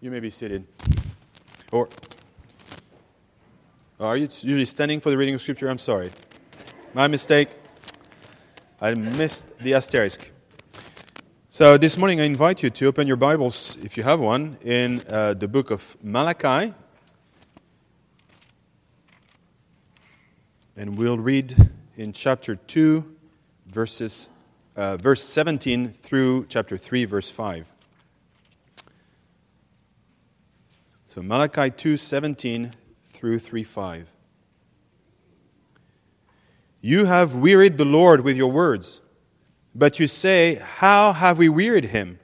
You may be seated. Or are you usually standing for the reading of Scripture? I'm sorry. My mistake. I missed the asterisk. So this morning I invite you to open your Bibles, if you have one, in uh, the book of Malachi. And we'll read in chapter 2, verses, uh, verse 17 through chapter 3, verse 5. So Malachi 2:17 through 3:5. You have wearied the Lord with your words, but you say, "How have we wearied him?"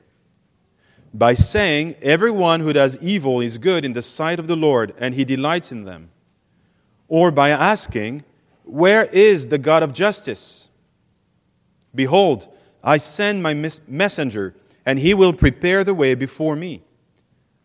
By saying, "Everyone who does evil is good in the sight of the Lord, and he delights in them." Or by asking, "Where is the God of justice?" Behold, I send my messenger, and he will prepare the way before me.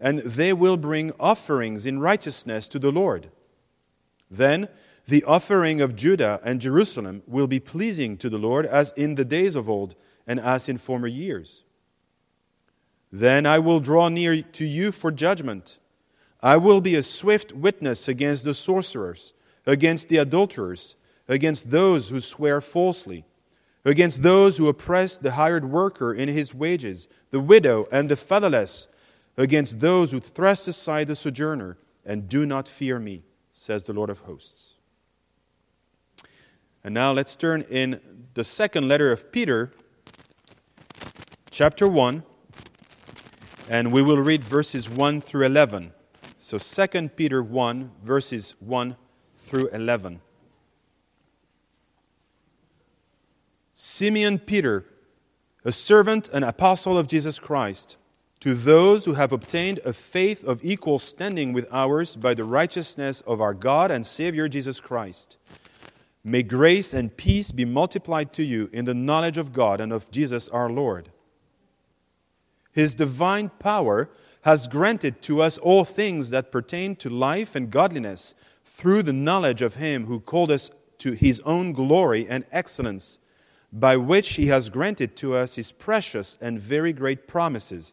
and they will bring offerings in righteousness to the Lord. Then the offering of Judah and Jerusalem will be pleasing to the Lord as in the days of old and as in former years. Then I will draw near to you for judgment. I will be a swift witness against the sorcerers, against the adulterers, against those who swear falsely, against those who oppress the hired worker in his wages, the widow and the fatherless against those who thrust aside the sojourner and do not fear me, says the Lord of hosts. And now let's turn in the second letter of Peter, chapter 1, and we will read verses 1 through 11. So 2 Peter 1, verses 1 through 11. Simeon Peter, a servant and apostle of Jesus Christ to those who have obtained a faith of equal standing with ours by the righteousness of our God and Savior Jesus Christ. May grace and peace be multiplied to you in the knowledge of God and of Jesus our Lord. His divine power has granted to us all things that pertain to life and godliness through the knowledge of Him who called us to His own glory and excellence, by which He has granted to us His precious and very great promises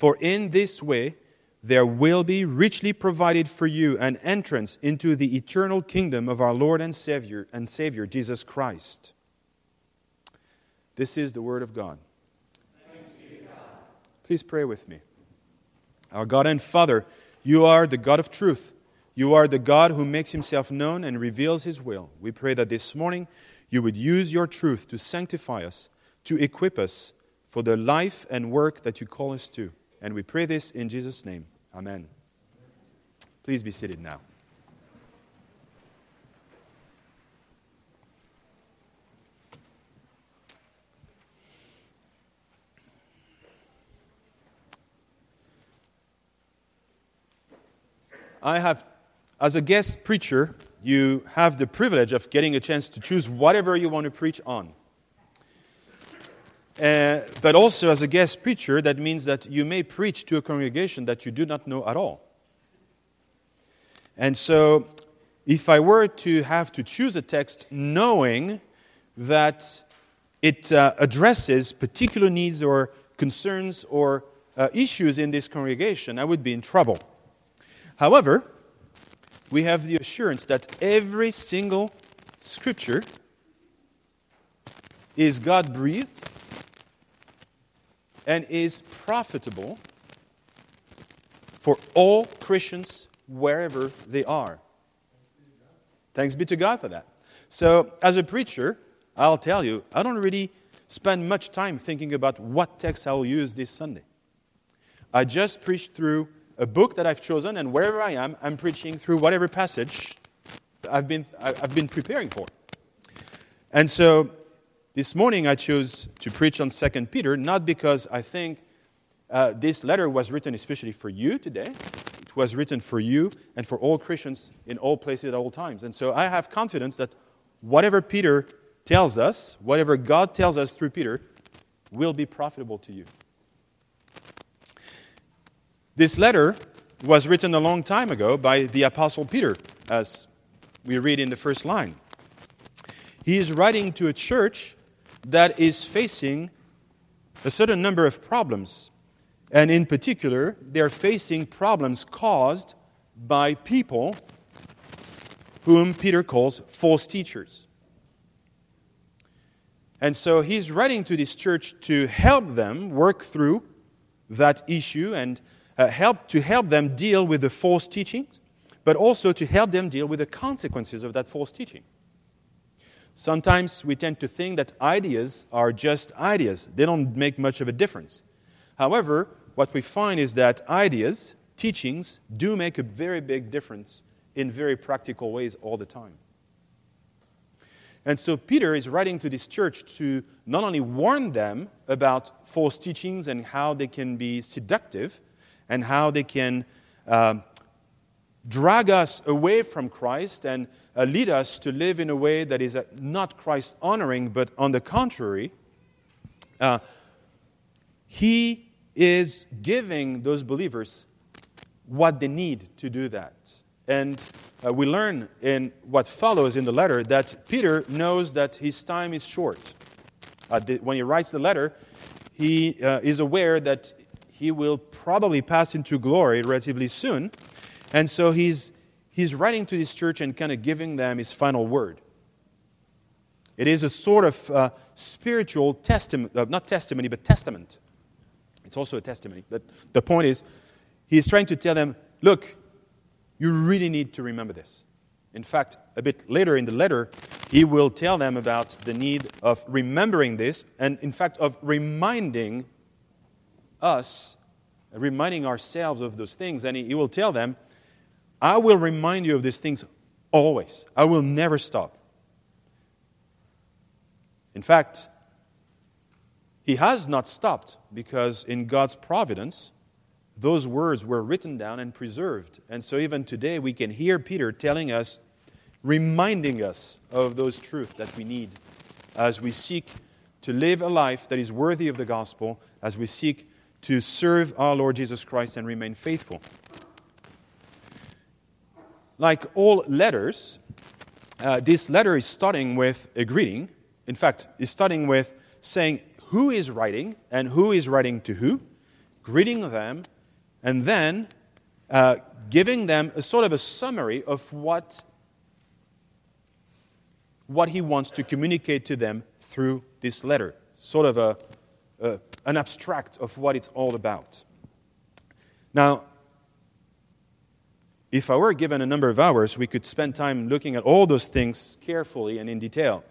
For in this way, there will be richly provided for you an entrance into the eternal kingdom of our Lord and Savior and Savior Jesus Christ. This is the word of God. Please pray with me. Our God and Father, you are the God of truth. You are the God who makes himself known and reveals his will. We pray that this morning you would use your truth to sanctify us, to equip us for the life and work that you call us to. And we pray this in Jesus' name. Amen. Please be seated now. I have, as a guest preacher, you have the privilege of getting a chance to choose whatever you want to preach on. Uh, but also, as a guest preacher, that means that you may preach to a congregation that you do not know at all. And so, if I were to have to choose a text knowing that it uh, addresses particular needs or concerns or uh, issues in this congregation, I would be in trouble. However, we have the assurance that every single scripture is God breathed and is profitable for all Christians wherever they are. Thanks be to God for that. So, as a preacher, I'll tell you, I don't really spend much time thinking about what text I'll use this Sunday. I just preach through a book that I've chosen, and wherever I am, I'm preaching through whatever passage I've been, I've been preparing for. And so this morning I chose to preach on 2 Peter, not because I think uh, this letter was written especially for you today. It was written for you and for all Christians in all places at all times. And so I have confidence that whatever Peter tells us, whatever God tells us through Peter, will be profitable to you. This letter was written a long time ago by the Apostle Peter, as we read in the first line. He is writing to a church that is facing a certain number of problems. And in particular, they're facing problems caused by people whom Peter calls false teachers. And so he's writing to this church to help them work through that issue and uh, help to help them deal with the false teachings, but also to help them deal with the consequences of that false teaching. Sometimes we tend to think that ideas are just ideas, they don't make much of a difference. However, what we find is that ideas, teachings, do make a very big difference in very practical ways all the time. And so Peter is writing to this church to not only warn them about false teachings and how they can be seductive and how they can uh, drag us away from Christ and uh, lead us to live in a way that is uh, not Christ honoring, but on the contrary, uh, he is giving those believers what they need to do that. And uh, we learn in what follows in the letter that Peter knows that his time is short. Uh, the, when he writes the letter, he uh, is aware that he will probably pass into glory relatively soon. And so he's, he's writing to this church and kind of giving them his final word. It is a sort of uh, spiritual testimony, uh, not testimony, but testament. It's also a testimony. But the point is, he's trying to tell them look, you really need to remember this. In fact, a bit later in the letter, he will tell them about the need of remembering this and, in fact, of reminding us, reminding ourselves of those things. And he will tell them, I will remind you of these things always. I will never stop. In fact, he has not stopped because in God's providence, those words were written down and preserved. And so even today, we can hear Peter telling us, reminding us of those truths that we need as we seek to live a life that is worthy of the gospel, as we seek to serve our Lord Jesus Christ and remain faithful. Like all letters, uh, this letter is starting with a greeting. In fact, it's starting with saying who is writing and who is writing to who, greeting them and then uh, giving them a sort of a summary of what, what he wants to communicate to them through this letter, sort of a, a, an abstract of what it's all about. Now, if I were given a number of hours, we could spend time looking at all those things carefully and in detail.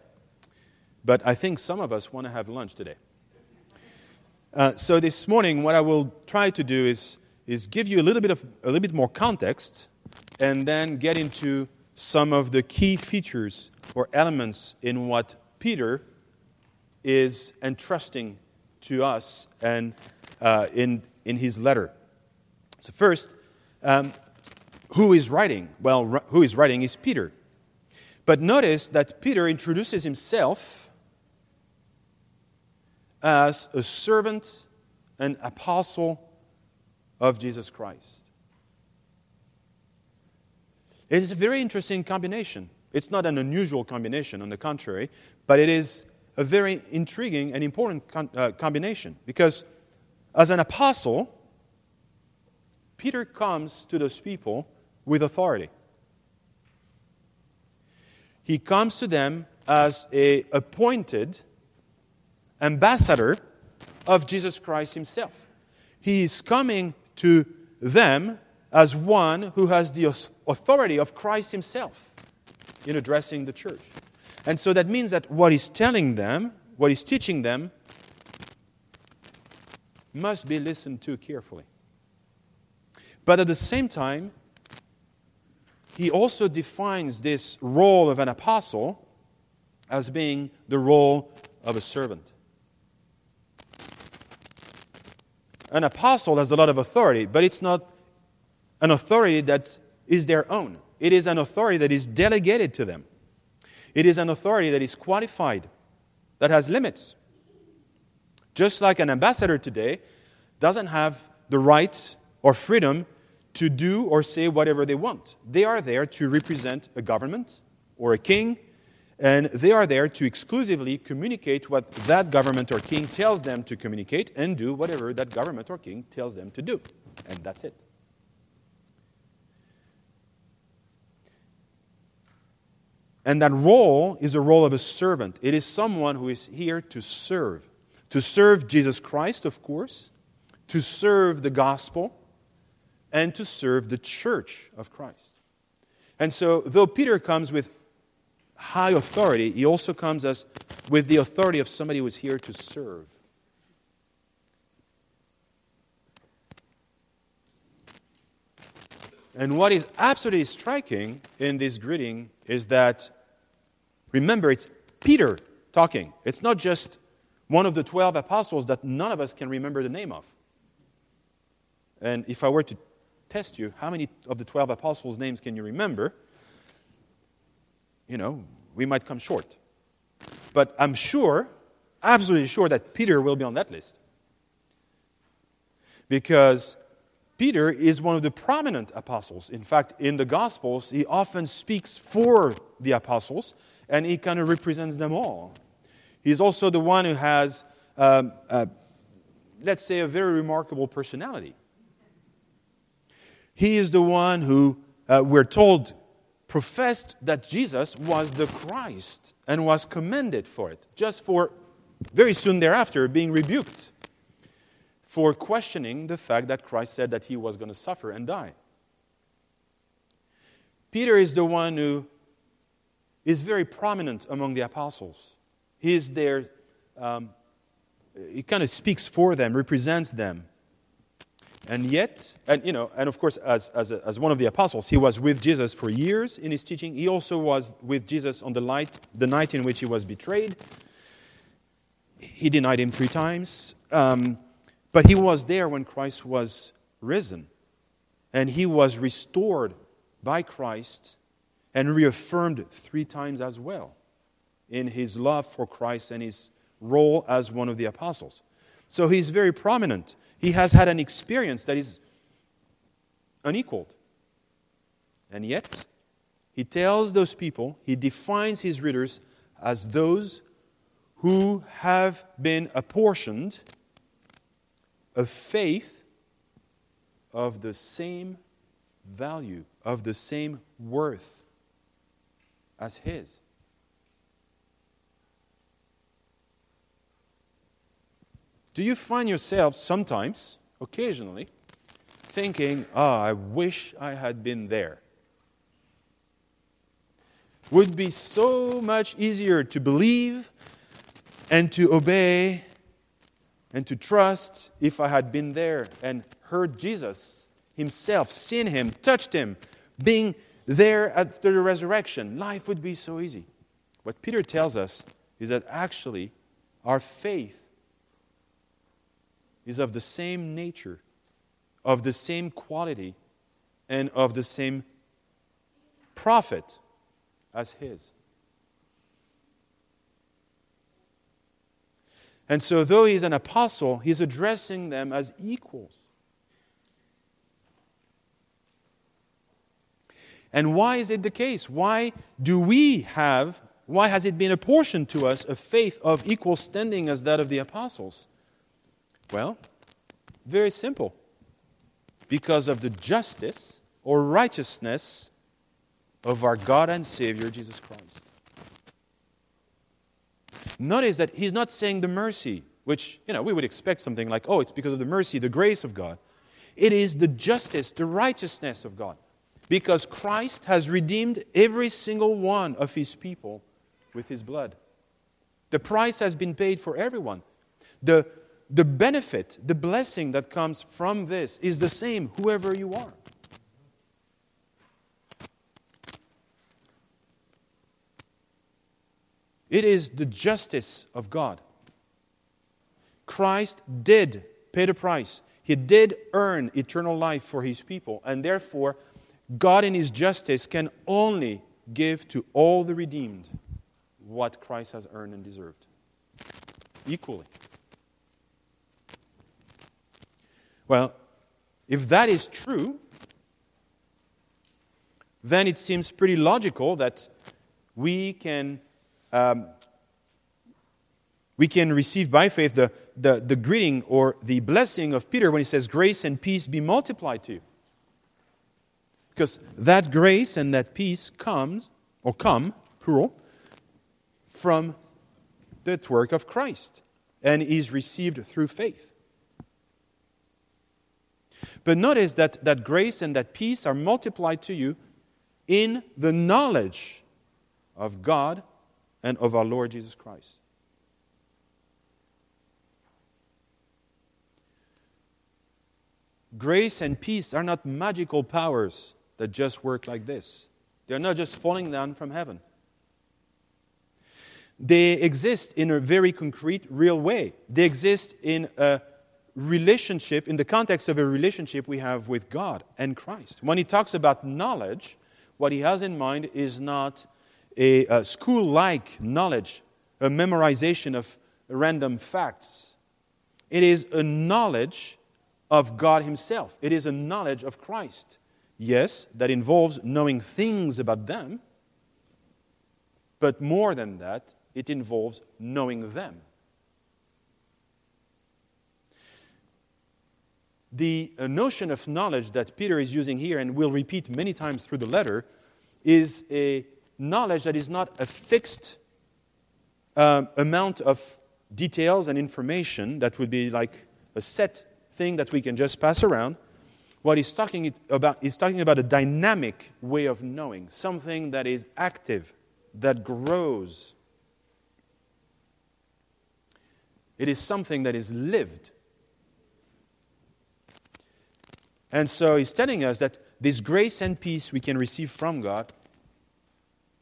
But I think some of us want to have lunch today. Uh, so this morning, what I will try to do is is give you a little bit of a little bit more context and then get into some of the key features or elements in what Peter is entrusting to us and uh, in, in his letter. So, first, um, who is writing? Well, who is writing is Peter. But notice that Peter introduces himself as a servant, an apostle, of Jesus Christ. It is a very interesting combination. It's not an unusual combination, on the contrary, but it is a very intriguing and important con- uh, combination because as an apostle, Peter comes to those people with authority. He comes to them as a appointed ambassador of Jesus Christ himself. He is coming to them as one who has the authority of Christ himself in addressing the church. And so that means that what he's telling them, what he's teaching them, must be listened to carefully. But at the same time, he also defines this role of an apostle as being the role of a servant. An apostle has a lot of authority, but it's not an authority that is their own. It is an authority that is delegated to them. It is an authority that is qualified, that has limits. Just like an ambassador today doesn't have the right or freedom to do or say whatever they want. They are there to represent a government or a king, and they are there to exclusively communicate what that government or king tells them to communicate and do whatever that government or king tells them to do. And that's it. And that role is a role of a servant. It is someone who is here to serve. To serve Jesus Christ, of course, to serve the gospel, and to serve the church of Christ. And so, though Peter comes with high authority, he also comes as with the authority of somebody who is here to serve. And what is absolutely striking in this greeting is that, remember, it's Peter talking. It's not just one of the 12 apostles that none of us can remember the name of. And if I were to test you, how many of the 12 apostles' names can you remember? You know, we might come short. But I'm sure, absolutely sure, that Peter will be on that list. Because Peter is one of the prominent apostles. In fact, in the Gospels, he often speaks for the apostles and he kind of represents them all. He's also the one who has, um, uh, let's say, a very remarkable personality. He is the one who, uh, we're told, professed that Jesus was the Christ and was commended for it, just for very soon thereafter being rebuked for questioning the fact that Christ said that he was going to suffer and die. Peter is the one who is very prominent among the apostles. He is there, um, he kind of speaks for them, represents them. And yet, and you know, and of course, as, as, as one of the apostles, he was with Jesus for years in his teaching. He also was with Jesus on the night, the night in which he was betrayed. He denied him three times. Um, but he was there when Christ was risen. And he was restored by Christ and reaffirmed three times as well in his love for Christ and his role as one of the apostles. So he's very prominent. He has had an experience that is unequaled. And yet, he tells those people, he defines his readers as those who have been apportioned a faith of the same value, of the same worth as his. Do you find yourself sometimes, occasionally, thinking, oh, I wish I had been there? Would be so much easier to believe and to obey and to trust if I had been there and heard Jesus himself, seen him, touched him, being there after the resurrection. Life would be so easy. What Peter tells us is that actually our faith is of the same nature, of the same quality, and of the same profit as his. And so, though he's an apostle, he's addressing them as equals. And why is it the case? Why do we have, why has it been apportioned to us a faith of equal standing as that of the apostles? Well, very simple. Because of the justice or righteousness of our God and Savior Jesus Christ. Notice that he's not saying the mercy, which, you know, we would expect something like, oh, it's because of the mercy, the grace of God. It is the justice, the righteousness of God. Because Christ has redeemed every single one of his people with his blood. The price has been paid for everyone. The, the benefit, the blessing that comes from this is the same, whoever you are. It is the justice of God. Christ did pay the price. He did earn eternal life for his people, and therefore, God, in his justice, can only give to all the redeemed what Christ has earned and deserved equally. Well, if that is true, then it seems pretty logical that we can um, we can receive by faith the, the, the greeting or the blessing of Peter when he says, Grace and peace be multiplied to you. Because that grace and that peace comes, or come, plural, from the work of Christ and is received through faith. But notice that, that grace and that peace are multiplied to you in the knowledge of God and of our Lord Jesus Christ. Grace and peace are not magical powers that just work like this. They're not just falling down from heaven. They exist in a very concrete, real way. They exist in a relationship, in the context of a relationship we have with God and Christ. When he talks about knowledge, what he has in mind is not a, a school like knowledge, a memorization of random facts. It is a knowledge of God Himself, it is a knowledge of Christ. Yes, that involves knowing things about them, but more than that, it involves knowing them. The notion of knowledge that Peter is using here, and will repeat many times through the letter, is a knowledge that is not a fixed uh, amount of details and information that would be like a set thing that we can just pass around. What he's talking about, is talking about a dynamic way of knowing, something that is active, that grows. It is something that is lived. And so he's telling us that this grace and peace we can receive from God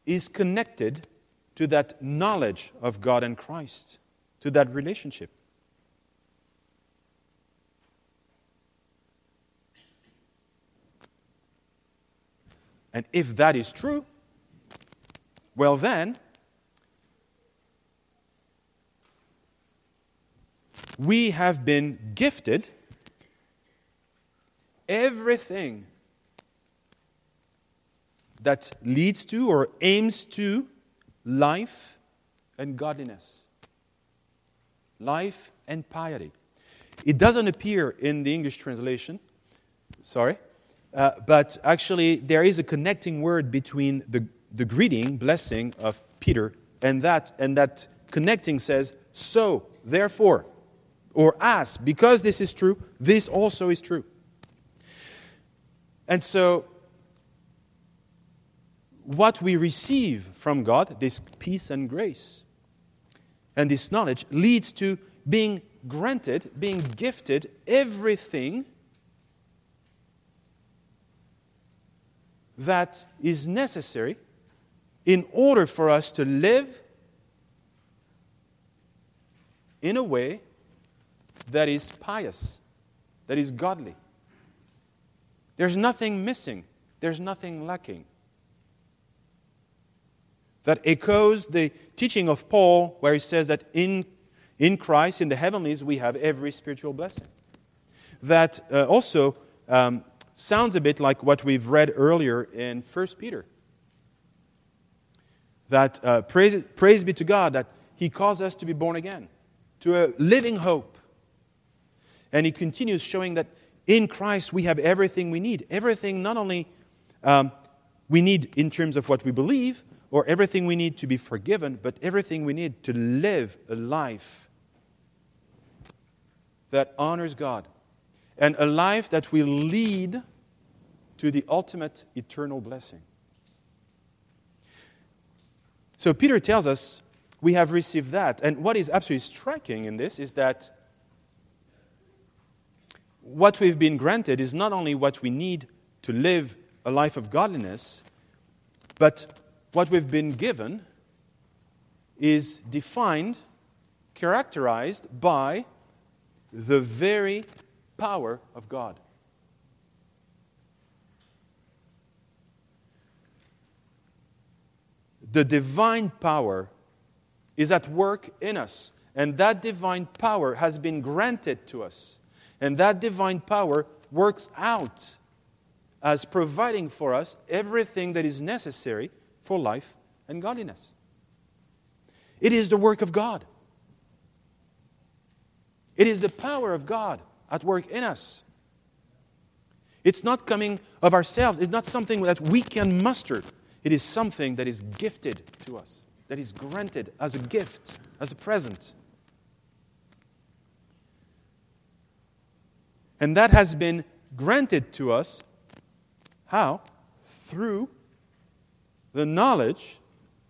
is connected to that knowledge of God and Christ, to that relationship. And if that is true, well, then, we have been gifted everything that leads to or aims to life and godliness. Life and piety. It doesn't appear in the English translation, sorry, uh, but actually there is a connecting word between the, the greeting, blessing of Peter, and that, and that connecting says, so, therefore, or as, because this is true, this also is true. And so what we receive from God, this peace and grace, and this knowledge, leads to being granted, being gifted everything that is necessary in order for us to live in a way that is pious, that is godly. There's nothing missing, there's nothing lacking that echoes the teaching of Paul, where he says that in, in Christ, in the heavenlies, we have every spiritual blessing. That uh, also um, sounds a bit like what we've read earlier in 1 Peter. That uh, praise, praise be to God that He caused us to be born again, to a living hope. And He continues showing that in Christ we have everything we need. Everything, not only um, we need in terms of what we believe, or everything we need to be forgiven, but everything we need to live a life that honors God and a life that will lead to the ultimate eternal blessing. So Peter tells us we have received that. And what is absolutely striking in this is that what we've been granted is not only what we need to live a life of godliness, but what we've been given is defined, characterized by the very power of God. The divine power is at work in us, and that divine power has been granted to us. And that divine power works out as providing for us everything that is necessary for life and godliness. It is the work of God. It is the power of God at work in us. It's not coming of ourselves, it's not something that we can muster. It is something that is gifted to us, that is granted as a gift, as a present. And that has been granted to us how? Through the knowledge,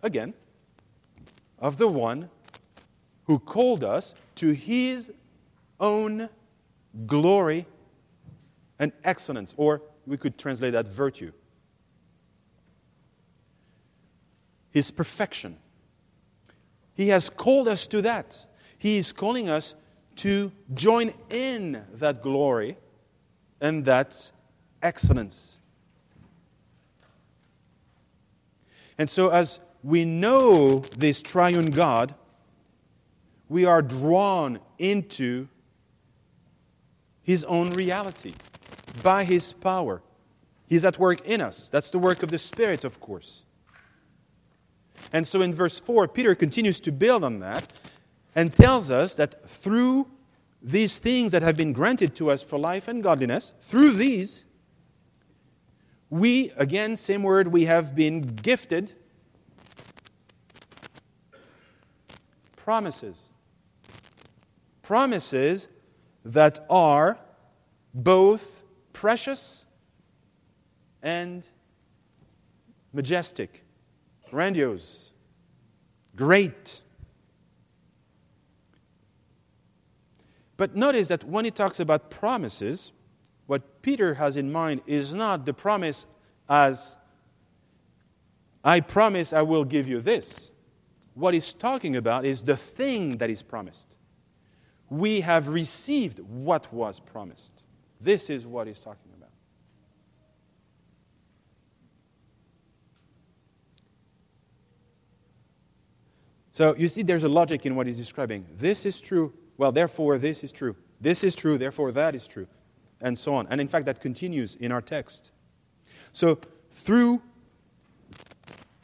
again, of the one who called us to his own glory and excellence, or we could translate that virtue. His perfection. He has called us to that. He is calling us to join in that glory and that excellence. And so, as we know this triune God, we are drawn into His own reality by His power. He's at work in us. That's the work of the Spirit, of course. And so in verse 4, Peter continues to build on that and tells us that through these things that have been granted to us for life and godliness, through these, we, again, same word, we have been gifted promises. Promises that are both precious and majestic, grandiose, great. But notice that when he talks about promises, what Peter has in mind is not the promise as, I promise I will give you this. What he's talking about is the thing that is promised. We have received what was promised. This is what he's talking about. So you see, there's a logic in what he's describing. This is true, well, therefore, this is true. This is true, therefore, that is true and so on. And in fact, that continues in our text. So, through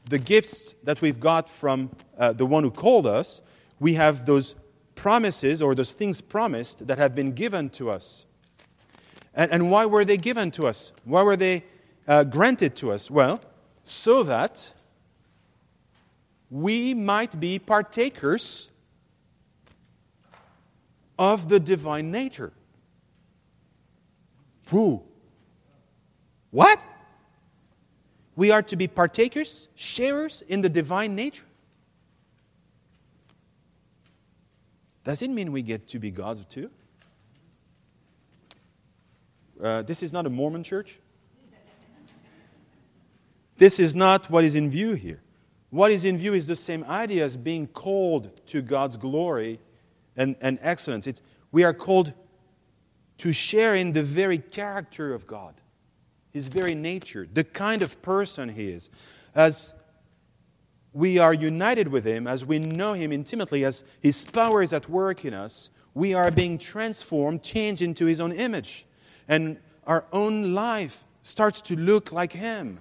the gifts that we've got from uh, the one who called us, we have those promises or those things promised that have been given to us. And, and why were they given to us? Why were they uh, granted to us? Well, so that we might be partakers of the divine nature. Who? What? We are to be partakers, sharers in the divine nature. Does it mean we get to be gods too? Uh, this is not a Mormon church. This is not what is in view here. What is in view is the same idea as being called to God's glory and, and excellence. It's, we are called to share in the very character of God, His very nature, the kind of person He is. As we are united with Him, as we know Him intimately, as His power is at work in us, we are being transformed, changed into His own image. And our own life starts to look like Him.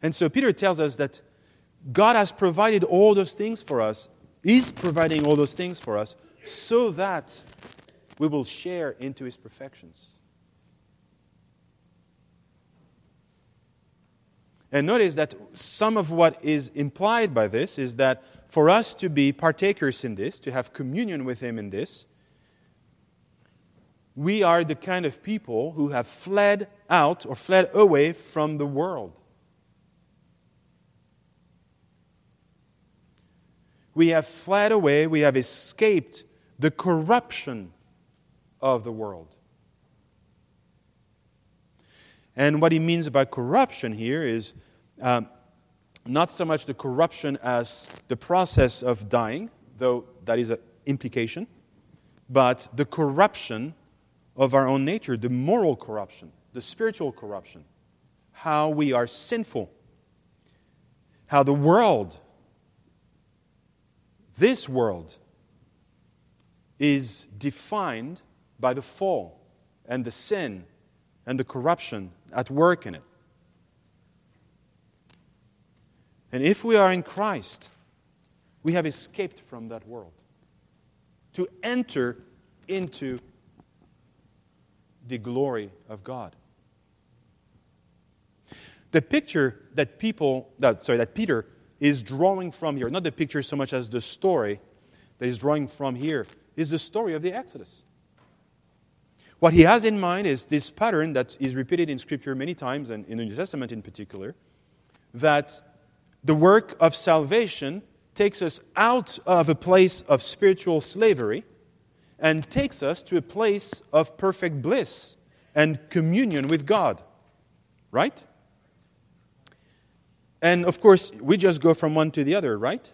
And so Peter tells us that God has provided all those things for us, is providing all those things for us, so that we will share into His perfections. And notice that some of what is implied by this is that for us to be partakers in this, to have communion with Him in this, we are the kind of people who have fled out or fled away from the world. We have fled away, we have escaped the corruption of the world. And what he means by corruption here is um, not so much the corruption as the process of dying, though that is an implication, but the corruption of our own nature, the moral corruption, the spiritual corruption, how we are sinful, how the world this world is defined by the fall and the sin and the corruption at work in it. And if we are in Christ, we have escaped from that world to enter into the glory of God. The picture that people, that, sorry, that Peter is drawing from here, not the picture so much as the story that is drawing from here, is the story of the Exodus. What he has in mind is this pattern that is repeated in Scripture many times, and in the New Testament in particular, that the work of salvation takes us out of a place of spiritual slavery and takes us to a place of perfect bliss and communion with God. Right? And of course, we just go from one to the other, right?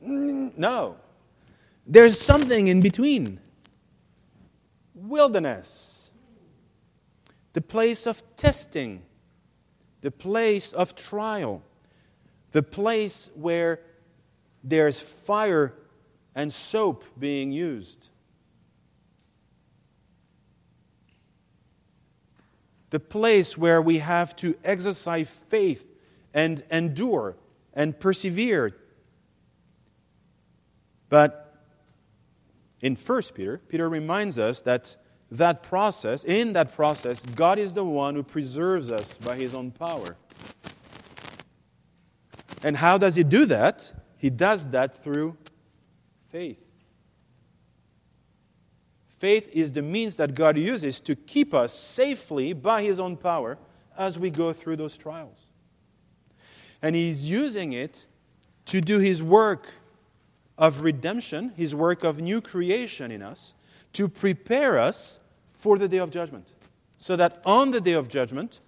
No. There's something in between. Wilderness. The place of testing. The place of trial. The place where there's fire and soap being used. The place where we have to exercise faith and endure and persevere. But in 1 Peter, Peter reminds us that that process, in that process, God is the one who preserves us by his own power. And how does he do that? He does that through faith. Faith is the means that God uses to keep us safely by his own power as we go through those trials. And he's using it to do his work of redemption, his work of new creation in us, to prepare us for the day of judgment. So that on the day of judgment,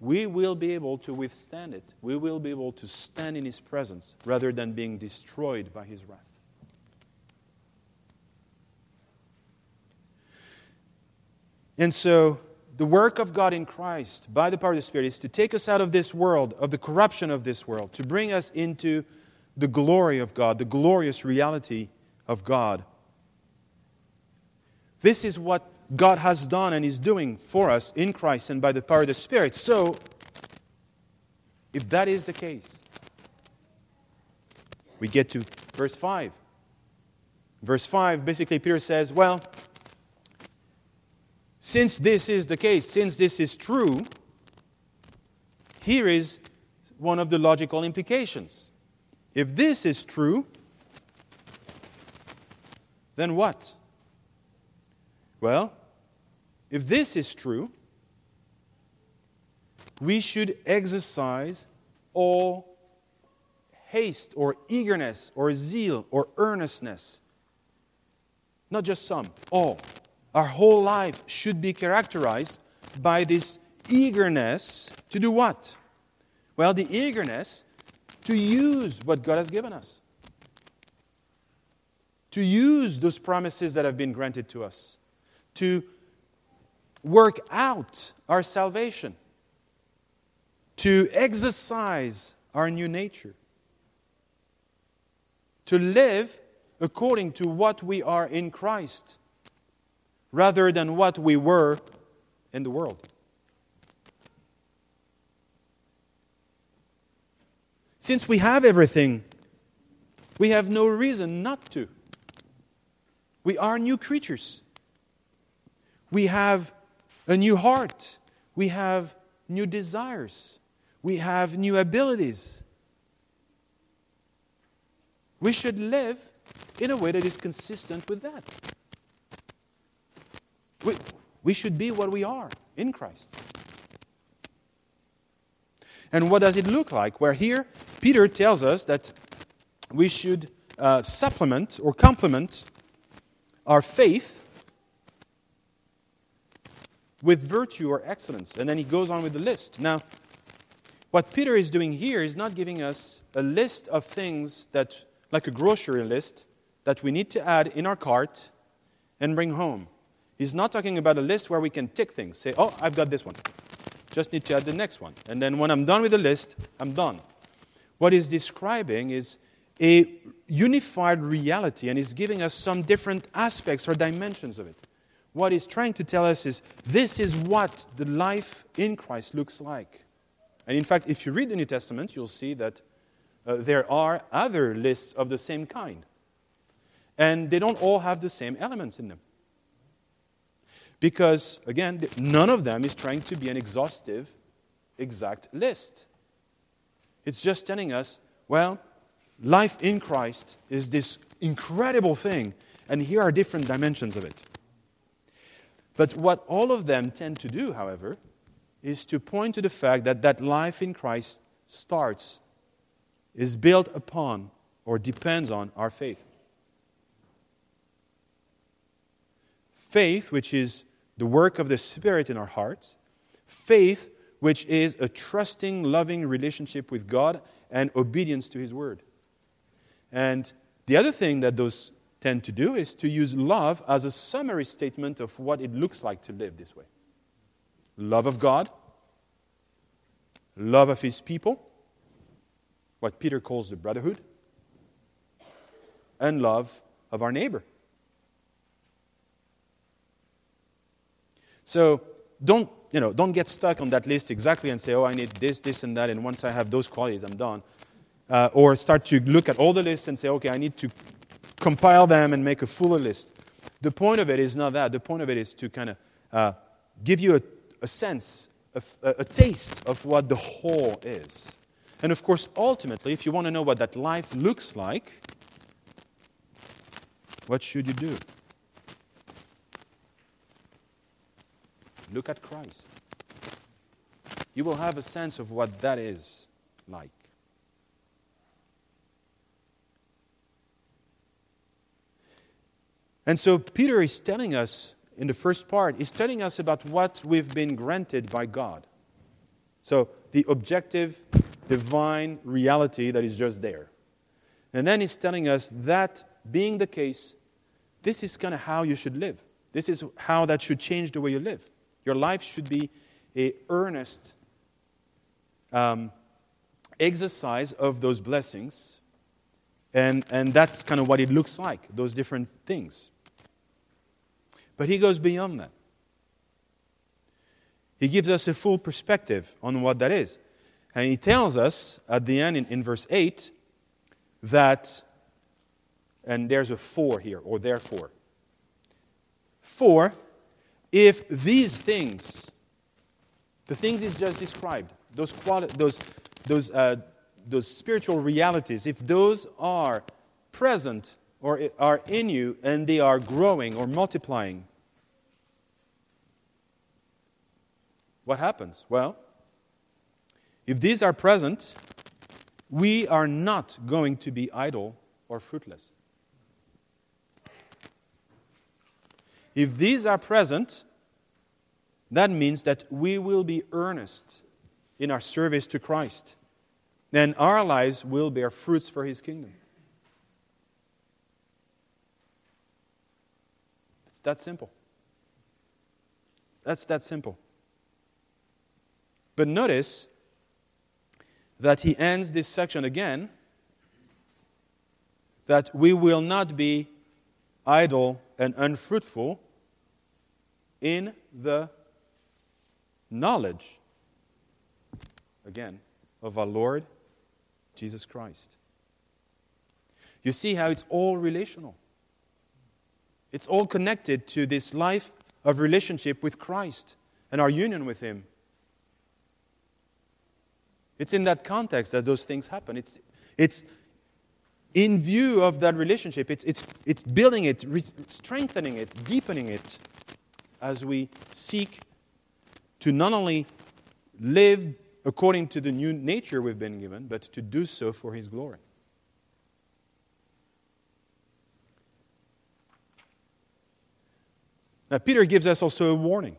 we will be able to withstand it. We will be able to stand in his presence rather than being destroyed by his wrath. And so, the work of God in Christ by the power of the Spirit is to take us out of this world, of the corruption of this world, to bring us into the glory of God, the glorious reality of God. This is what God has done and is doing for us in Christ and by the power of the Spirit. So, if that is the case, we get to verse 5. Verse 5, basically, Peter says, Well, since this is the case, since this is true, here is one of the logical implications. If this is true, then what? Well, if this is true, we should exercise all haste or eagerness or zeal or earnestness. Not just some, all. Our whole life should be characterized by this eagerness to do what? Well, the eagerness to use what God has given us, to use those promises that have been granted to us, to work out our salvation, to exercise our new nature, to live according to what we are in Christ, rather than what we were in the world. Since we have everything, we have no reason not to. We are new creatures. We have a new heart. We have new desires. We have new abilities. We should live in a way that is consistent with that. We, we should be what we are in Christ. And what does it look like? Where here, Peter tells us that we should uh, supplement or complement our faith with virtue or excellence. And then he goes on with the list. Now, what Peter is doing here is not giving us a list of things that, like a grocery list, that we need to add in our cart and bring home. He's not talking about a list where we can tick things, say, oh, I've got this one. Just need to add the next one. And then when I'm done with the list, I'm done. What he's describing is a unified reality and he's giving us some different aspects or dimensions of it. What he's trying to tell us is this is what the life in Christ looks like. And in fact, if you read the New Testament, you'll see that uh, there are other lists of the same kind. And they don't all have the same elements in them. Because, again, none of them is trying to be an exhaustive, exact list. It's just telling us, well, life in Christ is this incredible thing, and here are different dimensions of it. But what all of them tend to do, however, is to point to the fact that that life in Christ starts, is built upon, or depends on our faith. Faith, which is the work of the Spirit in our hearts, faith, which is a trusting, loving relationship with God and obedience to His Word. And the other thing that those tend to do is to use love as a summary statement of what it looks like to live this way love of God, love of His people, what Peter calls the brotherhood, and love of our neighbor. So don't, you know, don't get stuck on that list exactly and say, oh, I need this, this, and that, and once I have those qualities, I'm done. Uh, or start to look at all the lists and say, okay, I need to compile them and make a fuller list. The point of it is not that. The point of it is to kind of uh, give you a, a sense, a, a taste of what the whole is. And of course, ultimately, if you want to know what that life looks like, what should you do? Look at Christ. You will have a sense of what that is like. And so Peter is telling us in the first part, he's telling us about what we've been granted by God. So the objective, divine reality that is just there. And then he's telling us that being the case, this is kind of how you should live. This is how that should change the way you live. Your life should be a earnest um, exercise of those blessings. And, and that's kind of what it looks like, those different things. But he goes beyond that. He gives us a full perspective on what that is. And he tells us at the end in, in verse 8 that, and there's a for here, or therefore. For if these things, the things he's just described, those, quali- those, those, uh, those spiritual realities, if those are present or are in you and they are growing or multiplying, what happens? Well, if these are present, we are not going to be idle or fruitless. If these are present, that means that we will be earnest in our service to Christ. Then our lives will bear fruits for His kingdom. It's that simple. That's that simple. But notice that he ends this section again that we will not be idle and unfruitful in the knowledge, again, of our Lord Jesus Christ. You see how it's all relational. It's all connected to this life of relationship with Christ and our union with Him. It's in that context that those things happen. It's, it's in view of that relationship, it's, it's, it's building it, re- strengthening it, deepening it as we seek to not only live according to the new nature we've been given, but to do so for His glory. Now, Peter gives us also a warning.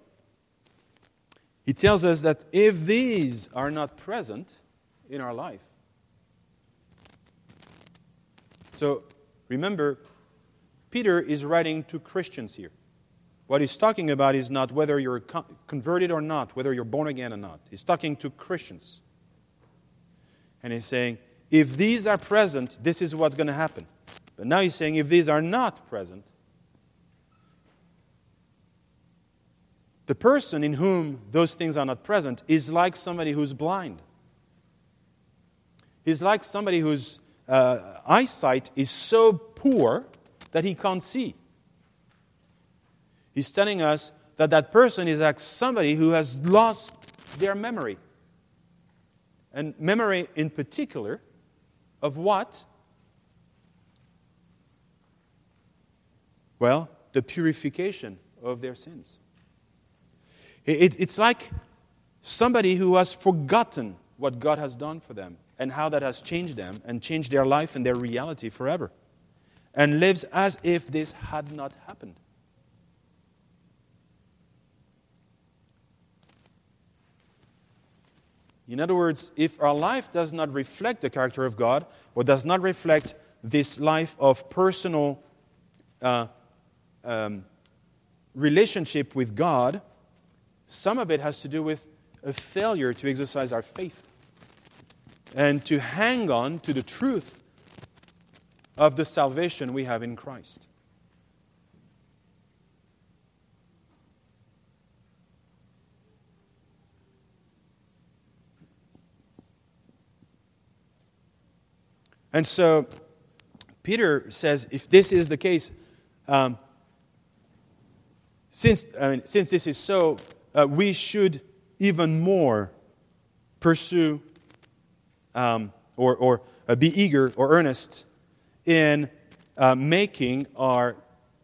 He tells us that if these are not present in our life, so remember, Peter is writing to Christians here. What he's talking about is not whether you're converted or not, whether you're born again or not. He's talking to Christians. And he's saying, if these are present, this is what's going to happen. But now he's saying, if these are not present, the person in whom those things are not present is like somebody who's blind. He's like somebody whose uh, eyesight is so poor that he can't see. He's telling us that that person is like somebody who has lost their memory. And memory in particular of what? Well, the purification of their sins. It, it's like somebody who has forgotten what God has done for them and how that has changed them and changed their life and their reality forever and lives as if this had not happened. In other words, if our life does not reflect the character of God, or does not reflect this life of personal uh, um, relationship with God, some of it has to do with a failure to exercise our faith and to hang on to the truth of the salvation we have in Christ. And so Peter says if this is the case, um, since, I mean, since this is so, uh, we should even more pursue um, or, or uh, be eager or earnest in uh, making our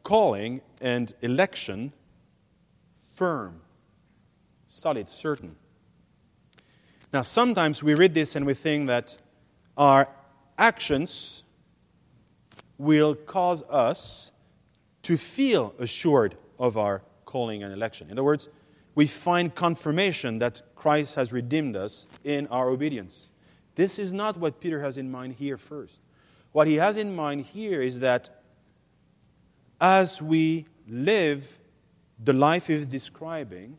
calling and election firm, solid, certain. Now, sometimes we read this and we think that our actions will cause us to feel assured of our calling and election. In other words, we find confirmation that Christ has redeemed us in our obedience. This is not what Peter has in mind here first. What he has in mind here is that as we live the life he is describing,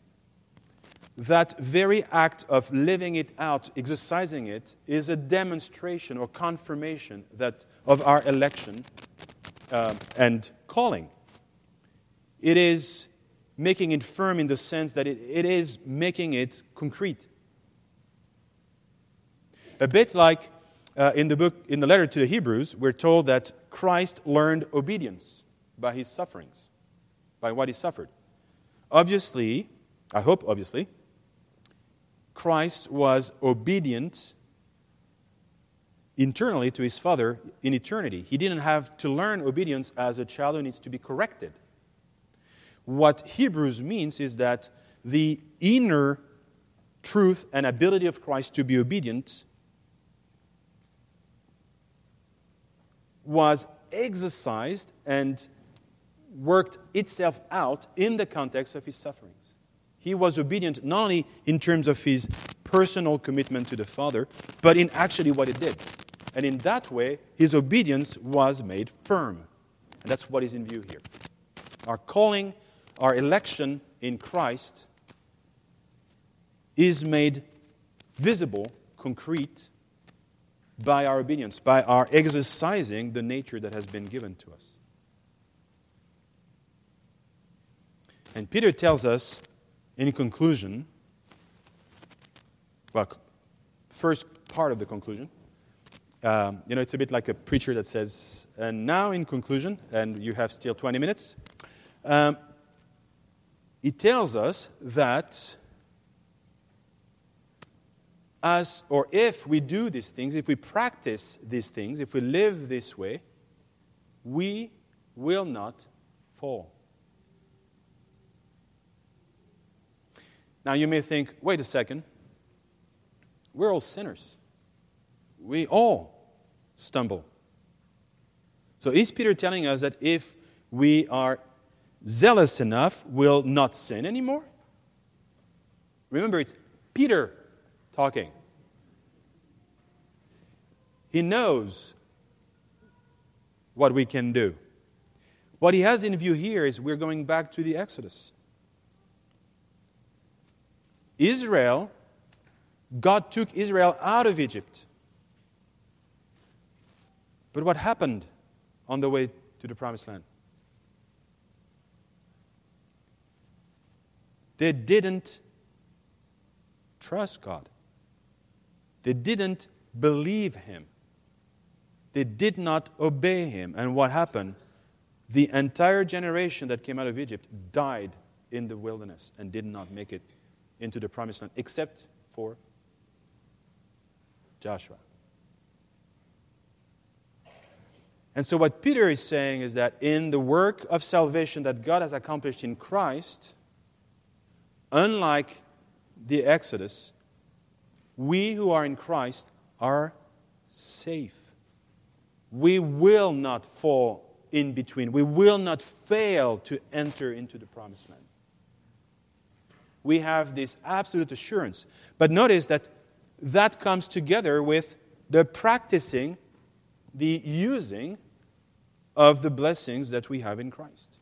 that very act of living it out, exercising it, is a demonstration or confirmation that of our election uh, and calling. It is making it firm in the sense that it, it is making it concrete. A bit like uh, in the book, in the letter to the Hebrews, we're told that Christ learned obedience by his sufferings, by what he suffered. Obviously, I hope obviously, Christ was obedient internally to his Father in eternity. He didn't have to learn obedience as a child who needs to be corrected. What Hebrews means is that the inner truth and ability of Christ to be obedient was exercised and worked itself out in the context of his sufferings. He was obedient not only in terms of his personal commitment to the Father, but in actually what he did. And in that way, his obedience was made firm. And that's what is in view here. Our calling, our election in Christ is made visible, concrete, by our obedience, by our exercising the nature that has been given to us. And Peter tells us in conclusion, well, first part of the conclusion, um, you know, it's a bit like a preacher that says, and now in conclusion, and you have still 20 minutes, um, he tells us that as or if we do these things, if we practice these things, if we live this way, we will not fall. Now you may think, wait a second, we're all sinners. We all stumble. So is Peter telling us that if we are zealous enough, we'll not sin anymore? Remember, it's Peter talking. He knows what we can do. What he has in view here is we're going back to the Exodus. Israel, God took Israel out of Egypt. But what happened on the way to the promised land? They didn't trust God. They didn't believe Him. They did not obey Him. And what happened? The entire generation that came out of Egypt died in the wilderness and did not make it into the promised land, except for Joshua. And so, what Peter is saying is that in the work of salvation that God has accomplished in Christ, unlike the Exodus, we who are in Christ are safe. We will not fall in between. We will not fail to enter into the promised land we have this absolute assurance. But notice that that comes together with the practicing, the using of the blessings that we have in Christ.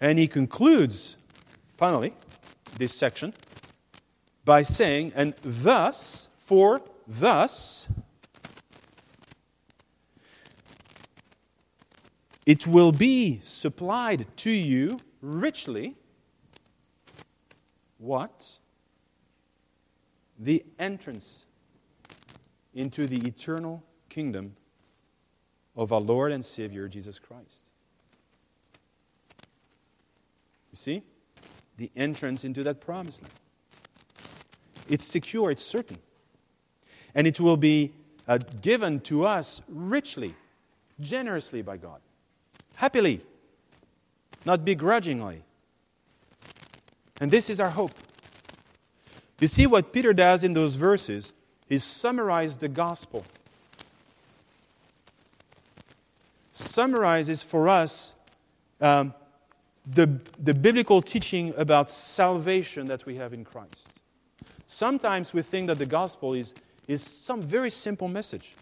And he concludes, finally, this section by saying, and thus, for thus, It will be supplied to you richly. What? The entrance into the eternal kingdom of our Lord and Savior Jesus Christ. You see? The entrance into that promised land. It's secure, it's certain. And it will be uh, given to us richly, generously by God happily, not begrudgingly. And this is our hope. You see what Peter does in those verses is summarize the gospel. Summarizes for us um, the, the biblical teaching about salvation that we have in Christ. Sometimes we think that the gospel is, is some very simple message.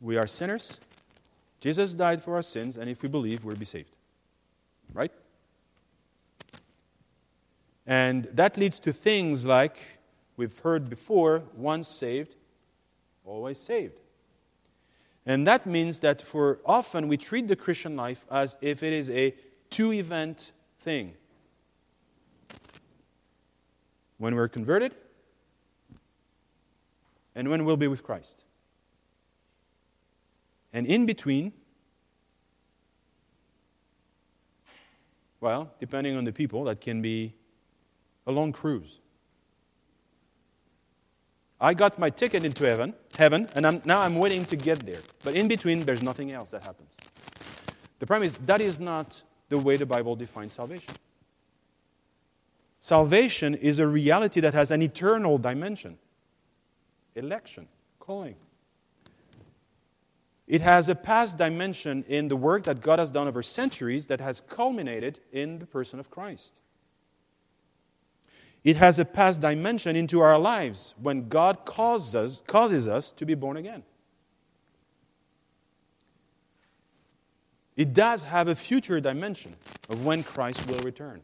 We are sinners, Jesus died for our sins, and if we believe, we'll be saved. Right? And that leads to things like we've heard before once saved, always saved. And that means that for often we treat the Christian life as if it is a two event thing. When we're converted, and when we'll be with Christ. And in between, well, depending on the people, that can be a long cruise. I got my ticket into heaven, heaven, and I'm, now I'm waiting to get there. But in between, there's nothing else that happens. The problem is that is not the way the Bible defines salvation. Salvation is a reality that has an eternal dimension election, calling. It has a past dimension in the work that God has done over centuries that has culminated in the person of Christ. It has a past dimension into our lives when God causes us, causes us to be born again. It does have a future dimension of when Christ will return.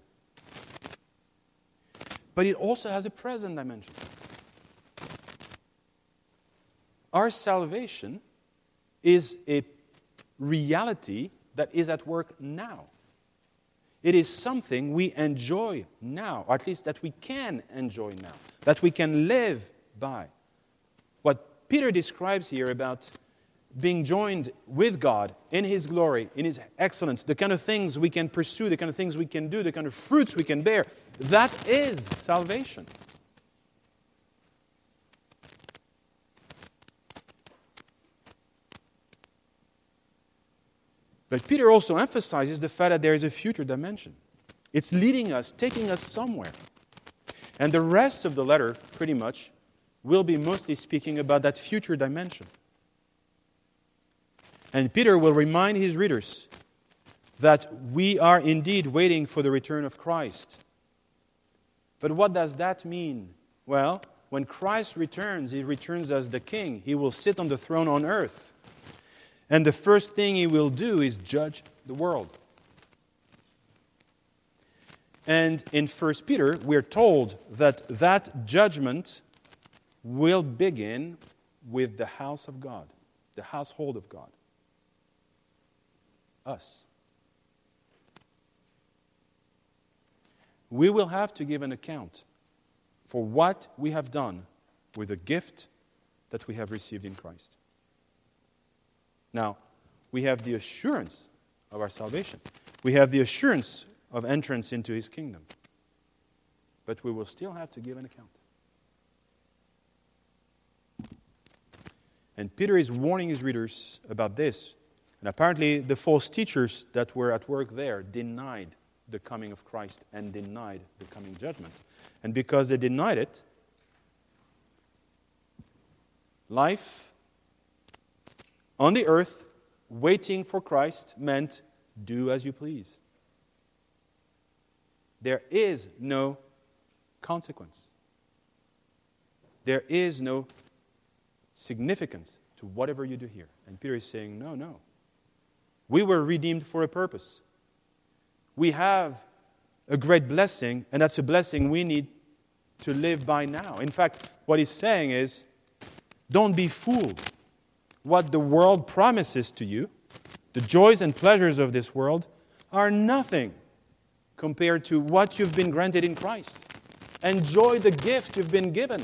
but it also has a present dimension. Our salvation is a reality that is at work now. It is something we enjoy now, or at least that we can enjoy now, that we can live by. What Peter describes here about being joined with God in His glory, in His excellence, the kind of things we can pursue, the kind of things we can do, the kind of fruits we can bear, that is salvation. But Peter also emphasizes the fact that there is a future dimension. It's leading us, taking us somewhere. And the rest of the letter, pretty much, will be mostly speaking about that future dimension. And Peter will remind his readers that we are indeed waiting for the return of Christ. But what does that mean? Well, when Christ returns, he returns as the king. He will sit on the throne on earth. And the first thing he will do is judge the world. And in 1 Peter, we're told that that judgment will begin with the house of God, the household of God. Us. We will have to give an account for what we have done with the gift that we have received in Christ. Now, we have the assurance of our salvation. We have the assurance of entrance into his kingdom. But we will still have to give an account. And Peter is warning his readers about this. And apparently, the false teachers that were at work there denied the coming of Christ and denied the coming judgment. And because they denied it, life on the earth, waiting for Christ meant do as you please. There is no consequence. There is no significance to whatever you do here. And Peter is saying, no, no. We were redeemed for a purpose. We have a great blessing, and that's a blessing we need to live by now. In fact, what he's saying is don't be fooled what the world promises to you, the joys and pleasures of this world, are nothing compared to what you've been granted in Christ. Enjoy the gift you've been given.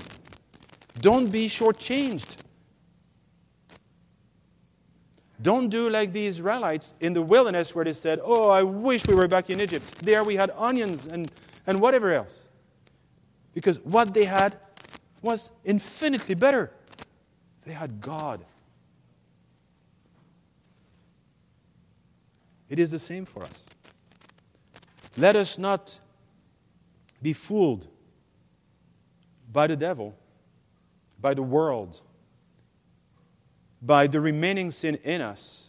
Don't be shortchanged. Don't do like the Israelites in the wilderness where they said, Oh, I wish we were back in Egypt. There we had onions and, and whatever else. Because what they had was infinitely better. They had God It is the same for us. Let us not be fooled by the devil, by the world, by the remaining sin in us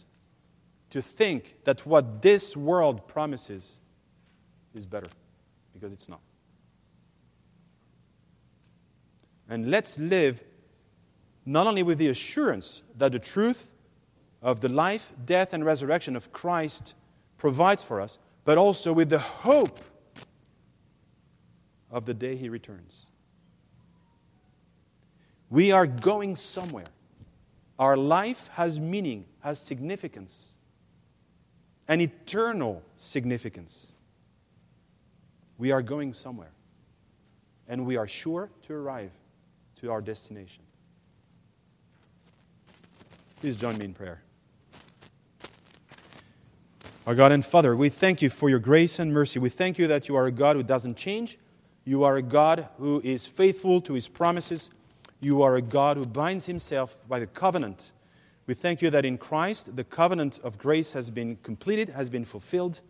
to think that what this world promises is better, because it's not. And let's live not only with the assurance that the truth of the life, death, and resurrection of Christ provides for us, but also with the hope of the day he returns. We are going somewhere. Our life has meaning, has significance, an eternal significance. We are going somewhere, and we are sure to arrive to our destination. Please join me in prayer. Our God and Father, we thank you for your grace and mercy. We thank you that you are a God who doesn't change. You are a God who is faithful to his promises. You are a God who binds himself by the covenant. We thank you that in Christ the covenant of grace has been completed, has been fulfilled.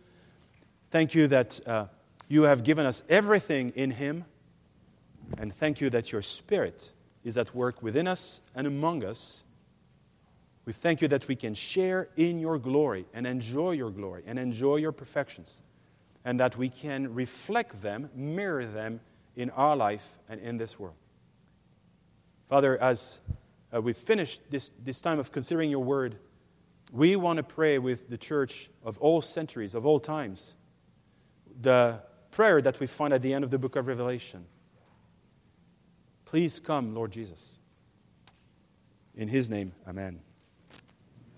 Thank you that uh, you have given us everything in him. And thank you that your Spirit is at work within us and among us we thank you that we can share in your glory and enjoy your glory and enjoy your perfections, and that we can reflect them, mirror them in our life and in this world. Father, as uh, we finish this, this time of considering your word, we want to pray with the church of all centuries, of all times, the prayer that we find at the end of the book of Revelation Please come, Lord Jesus. In his name, amen.